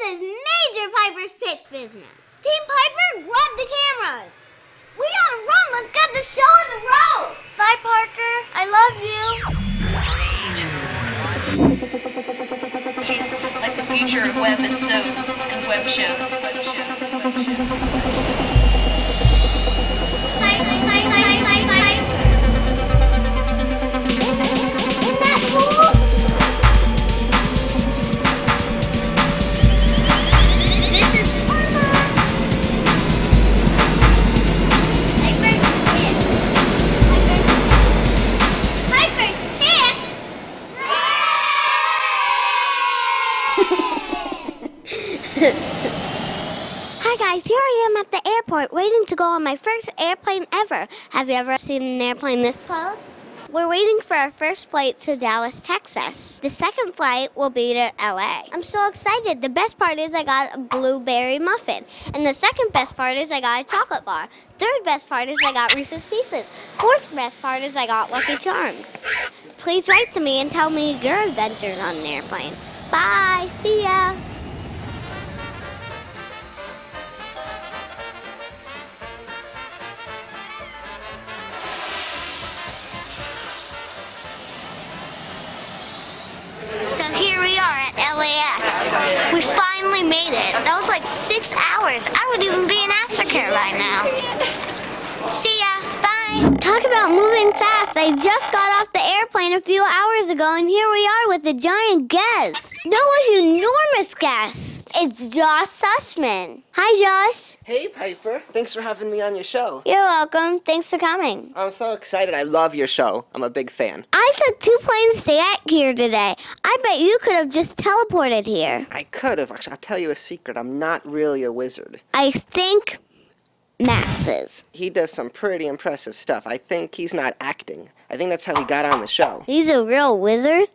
this is Major Piper's Picks Business. Guys, here I am at the airport waiting to go on my first airplane ever. Have you ever seen an airplane this close? We're waiting for our first flight to Dallas, Texas. The second flight will be to LA. I'm so excited. The best part is I got a blueberry muffin. And the second best part is I got a chocolate bar. Third best part is I got Reese's Pieces. Fourth best part is I got Lucky Charms. Please write to me and tell me your adventures on an airplane. Bye. See ya. It. That was like six hours. I would even be in Africa right now. See ya. Bye. Talk about moving fast. I just got off the airplane a few hours ago, and here we are with a giant guest. Noah's enormous guest. It's Josh Sussman. Hi, Josh. Hey, Piper. Thanks for having me on your show. You're welcome. Thanks for coming. I'm so excited. I love your show. I'm a big fan. I took two planes to get here today. I bet you could have just teleported here. I could have. Actually, I'll tell you a secret. I'm not really a wizard. I think is. He does some pretty impressive stuff. I think he's not acting. I think that's how he got on the show. He's a real wizard.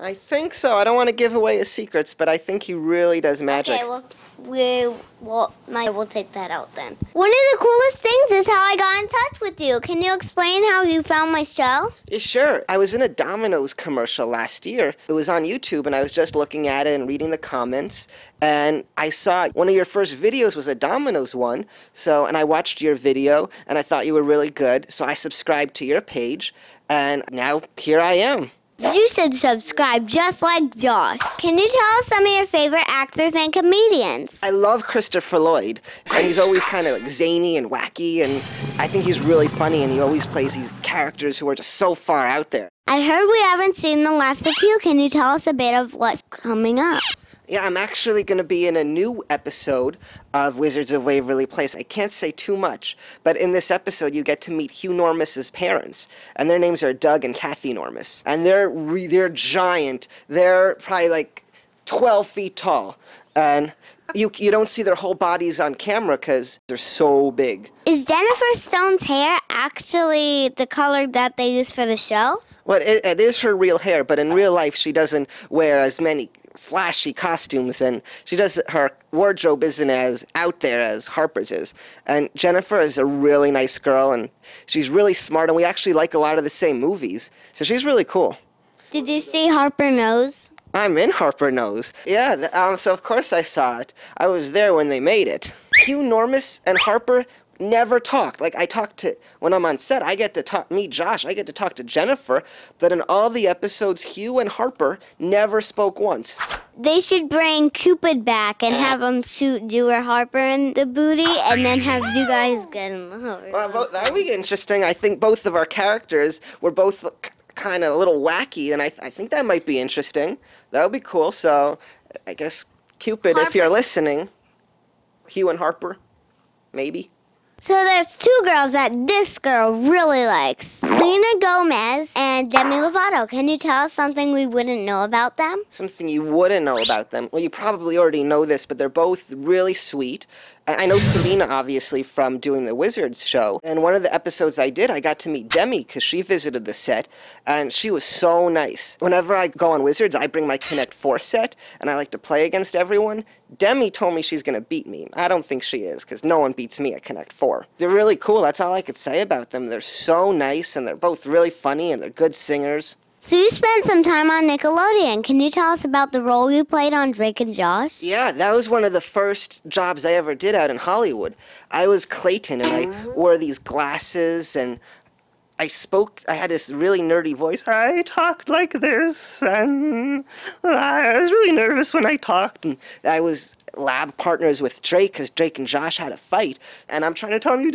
I think so. I don't want to give away his secrets, but I think he really does magic. Okay, well, we will. My, we'll take that out then. One of the coolest things is how I got in touch with you. Can you explain how you found my show? Yeah, sure. I was in a Domino's commercial last year. It was on YouTube, and I was just looking at it and reading the comments. And I saw one of your first videos was a Domino's one. So, and I watched your video, and I thought you were really good. So I subscribed to your page, and now here I am. You should subscribe just like Josh. Can you tell us some of your favorite actors and comedians? I love Christopher Lloyd, and he's always kind of like zany and wacky, and I think he's really funny, and he always plays these characters who are just so far out there. I heard we haven't seen the last of you. Can you tell us a bit of what's coming up? Yeah, I'm actually going to be in a new episode of Wizards of Waverly Place. I can't say too much, but in this episode, you get to meet Hugh Normous's parents, and their names are Doug and Kathy Normous, and they're re- they're giant. They're probably like 12 feet tall, and you you don't see their whole bodies on camera because they're so big. Is Jennifer Stone's hair actually the color that they use for the show? Well, it, it is her real hair, but in real life, she doesn't wear as many flashy costumes, and she does her wardrobe isn't as out there as Harper's is. And Jennifer is a really nice girl, and she's really smart, and we actually like a lot of the same movies, so she's really cool. Did you see Harper Knows? I'm in Harper Knows. Yeah, um, so of course I saw it. I was there when they made it. Hugh Normous and Harper never talked. Like I talked to when I'm on set, I get to talk meet Josh. I get to talk to Jennifer. But in all the episodes, Hugh and Harper never spoke once. They should bring Cupid back and have him shoot you or Harper in the booty and then have you guys get in love. Well, that would be interesting. I think both of our characters were both kind of a little wacky, and I, I think that might be interesting. That would be cool. So I guess Cupid, if you're listening, Hugh and Harper, maybe. So there's two girls that this girl really likes. Selena Gomez and Demi Lovato. Can you tell us something we wouldn't know about them? something you wouldn't know about them. Well, you probably already know this, but they're both really sweet. I know Selena, obviously, from doing the Wizards show. And one of the episodes I did, I got to meet Demi because she visited the set, and she was so nice. Whenever I go on Wizards, I bring my Connect 4 set, and I like to play against everyone. Demi told me she's going to beat me. I don't think she is because no one beats me at Connect 4. They're really cool. That's all I could say about them. They're so nice, and they're both really funny, and they're good singers. So you spent some time on Nickelodeon. Can you tell us about the role you played on Drake and Josh? Yeah, that was one of the first jobs I ever did out in Hollywood. I was Clayton and I wore these glasses and I spoke, I had this really nerdy voice. I talked like this, and I was really nervous when I talked. And I was lab partners with Drake because Drake and Josh had a fight, and I'm trying to tell him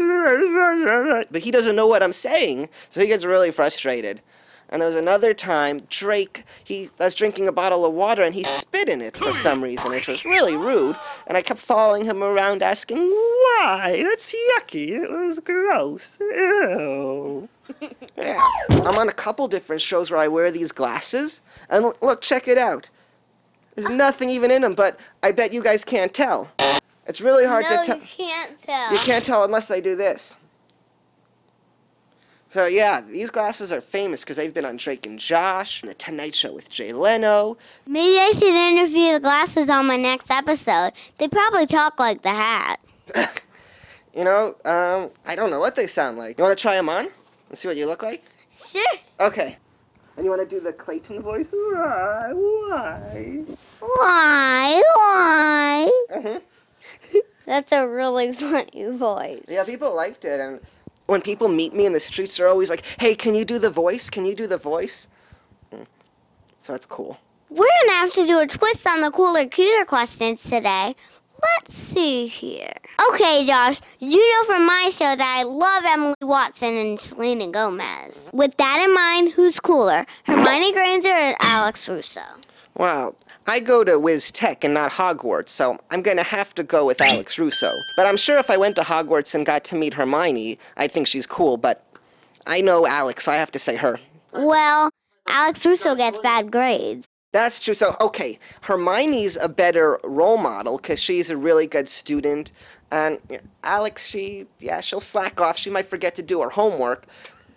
but he doesn't know what I'm saying, so he gets really frustrated. And there was another time Drake, he I was drinking a bottle of water and he spit in it for some reason, which was really rude. And I kept following him around asking, why? That's yucky. It was gross. Ew. yeah. I'm on a couple different shows where I wear these glasses. And look, check it out. There's nothing even in them, but I bet you guys can't tell. It's really hard no, to tell. you can't tell. You can't tell unless I do this. So yeah, these glasses are famous because they've been on Drake and Josh, and The Tonight Show with Jay Leno. Maybe I should interview the glasses on my next episode. They probably talk like the hat. You know, um, I don't know what they sound like. You want to try them on? Let's see what you look like. Sure. Okay. And you want to do the Clayton voice? Why? Why? Why? Why? hmm That's a really funny voice. Yeah, people liked it, and when people meet me in the streets, they're always like, "Hey, can you do the voice? Can you do the voice?" Mm. So that's cool. We're gonna have to do a twist on the cooler, cuter questions today. Let's see here. Okay, Josh, you know from my show that I love Emily Watson and Selena Gomez. With that in mind, who's cooler, Hermione Granger or Alex Russo? Well, I go to Wiz Tech and not Hogwarts, so I'm gonna have to go with Alex Russo. But I'm sure if I went to Hogwarts and got to meet Hermione, I'd think she's cool, but I know Alex, so I have to say her. Well, Alex Russo gets bad grades. That's true. So, okay, Hermione's a better role model because she's a really good student. And Alex, she, yeah, she'll slack off. She might forget to do her homework.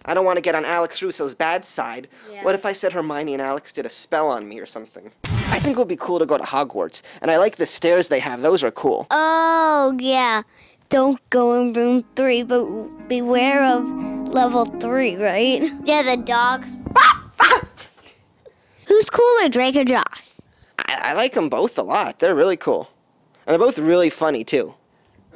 I don't want to get on Alex Russo's bad side. Yeah. What if I said Hermione and Alex did a spell on me or something? I think it would be cool to go to Hogwarts. And I like the stairs they have, those are cool. Oh, yeah. Don't go in room three, but beware of level three, right? Yeah, the dogs. Who's cooler, Drake or Josh? I, I like them both a lot. They're really cool. And they're both really funny, too.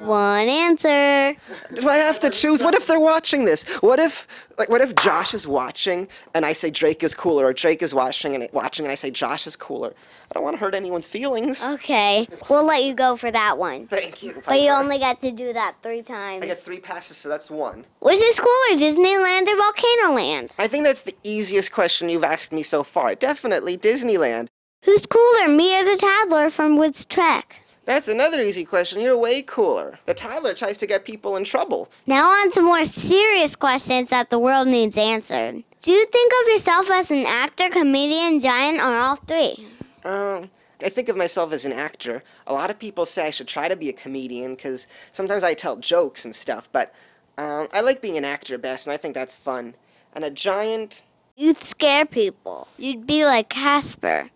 One answer. Do I have to choose? What if they're watching this? What if, like, what if Josh is watching and I say Drake is cooler, or Drake is watching and watching and I say Josh is cooler? I don't want to hurt anyone's feelings. Okay, we'll let you go for that one. Thank you. But you only get to do that three times. I get three passes, so that's one. Which is cooler, Disneyland or Volcano Land? I think that's the easiest question you've asked me so far. Definitely Disneyland. Who's cooler, me or the toddler from Woods Trek? That's another easy question. You're way cooler. The Tyler tries to get people in trouble. Now on to more serious questions that the world needs answered. Do you think of yourself as an actor, comedian, giant, or all three? Um, I think of myself as an actor. A lot of people say I should try to be a comedian because sometimes I tell jokes and stuff, but um, I like being an actor best, and I think that's fun. And a giant, You'd scare people. You'd be like Casper.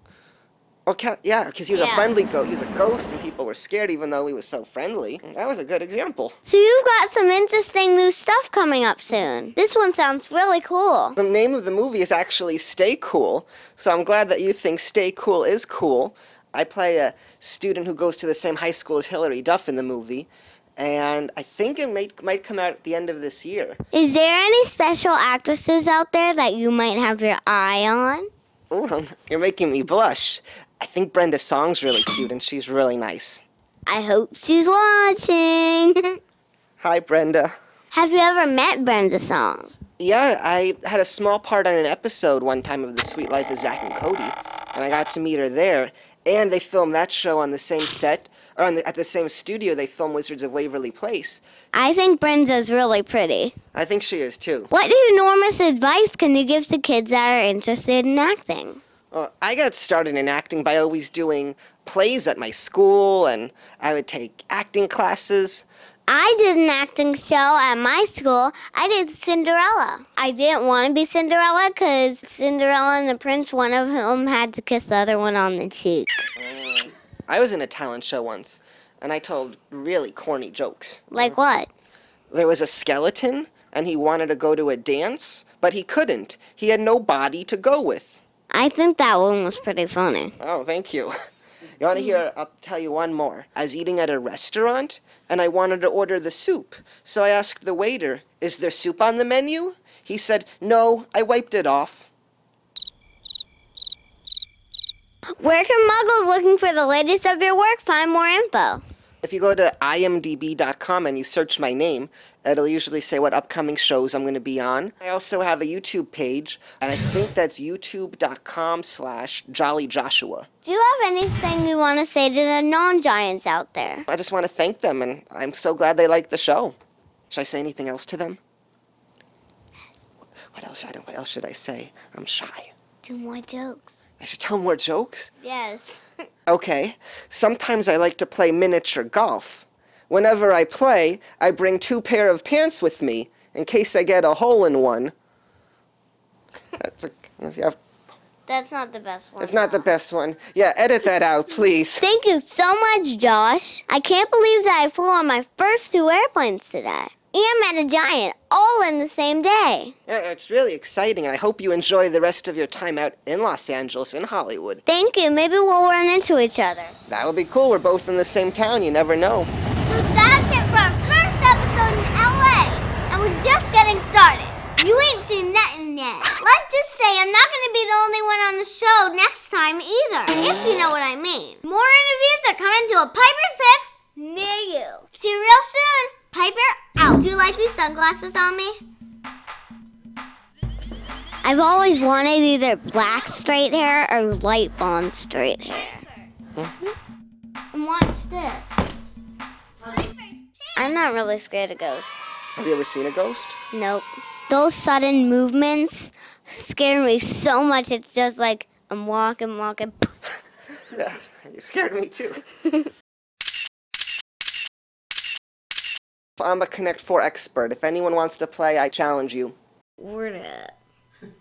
well, ca- yeah, because he was a friendly ghost. He was a ghost, and people were scared even though he was so friendly. That was a good example. So you've got some interesting new stuff coming up soon. This one sounds really cool. The name of the movie is actually Stay Cool, so I'm glad that you think Stay Cool is cool. I play a student who goes to the same high school as Hilary Duff in the movie, and I think it might, might come out at the end of this year. Is there any special actresses out there that you might have your eye on? Ooh, you're making me blush. I think Brenda Song's really cute, and she's really nice. I hope she's watching. Hi, Brenda. have you ever met Brenda Song? Yeah, I had a small part on an episode one time of The Suite Life of Zack and Cody, and I got to meet her there. And they filmed that show on the same set, or on the, at the same studio they filmed Wizards of Waverly Place. I think Brenda's really pretty. I think she is too. What enormous advice can you give to kids that are interested in acting? Well, I got started in acting by always doing plays at my school, and I would take acting classes. I did an acting show at my school. I did Cinderella. I didn't want to be Cinderella because Cinderella and the prince, one of whom had to kiss the other one on the cheek. Um, I was in a talent show once, and I told really corny jokes. Like what? There was a skeleton, and he wanted to go to a dance, but he couldn't. He had no body to go with. I think that one was pretty funny. Oh, thank you. You want to hear? I'll tell you one more. I was eating at a restaurant and I wanted to order the soup. So I asked the waiter, Is there soup on the menu? He said, No, I wiped it off. Where can muggles looking for the latest of your work find more info? If you go to imdb.com and you search my name, it'll usually say what upcoming shows I'm going to be on. I also have a YouTube page, and I think that's youtube.com slash jollyjoshua. Do you have anything you want to say to the non giants out there? I just want to thank them, and I'm so glad they like the show. Should I say anything else to them? What else? I don't. What else should I say? I'm shy. Do more jokes. I should tell more jokes. Yes. Okay. Sometimes I like to play miniature golf. Whenever I play, I bring two pair of pants with me in case I get a hole in one. That's a, That's not the best one. it's not the best one. Yeah, edit that out, please. Thank you so much, Josh. I can't believe that I flew on my first two airplanes today. And met a giant all in the same day. It's really exciting, and I hope you enjoy the rest of your time out in Los Angeles, in Hollywood. Thank you. Maybe we'll run into each other. That would be cool. We're both in the same town. You never know. So that's it for our first episode in LA. And we're just getting started. You ain't seen nothing yet. Let's just say I'm not going to be the only one on the show next time either, if you know what I mean. More interviews are coming to a Piper's Picks near you. See you real soon. Piper out. Do you like these sunglasses on me? I've always wanted either black straight hair or light blonde straight hair. Mm-hmm. And what's this? I'm not really scared of ghosts. Have you ever seen a ghost? Nope. Those sudden movements scare me so much. It's just like I'm walking, walking. Yeah, you scared me too. I'm a Connect 4 expert. If anyone wants to play, I challenge you. It.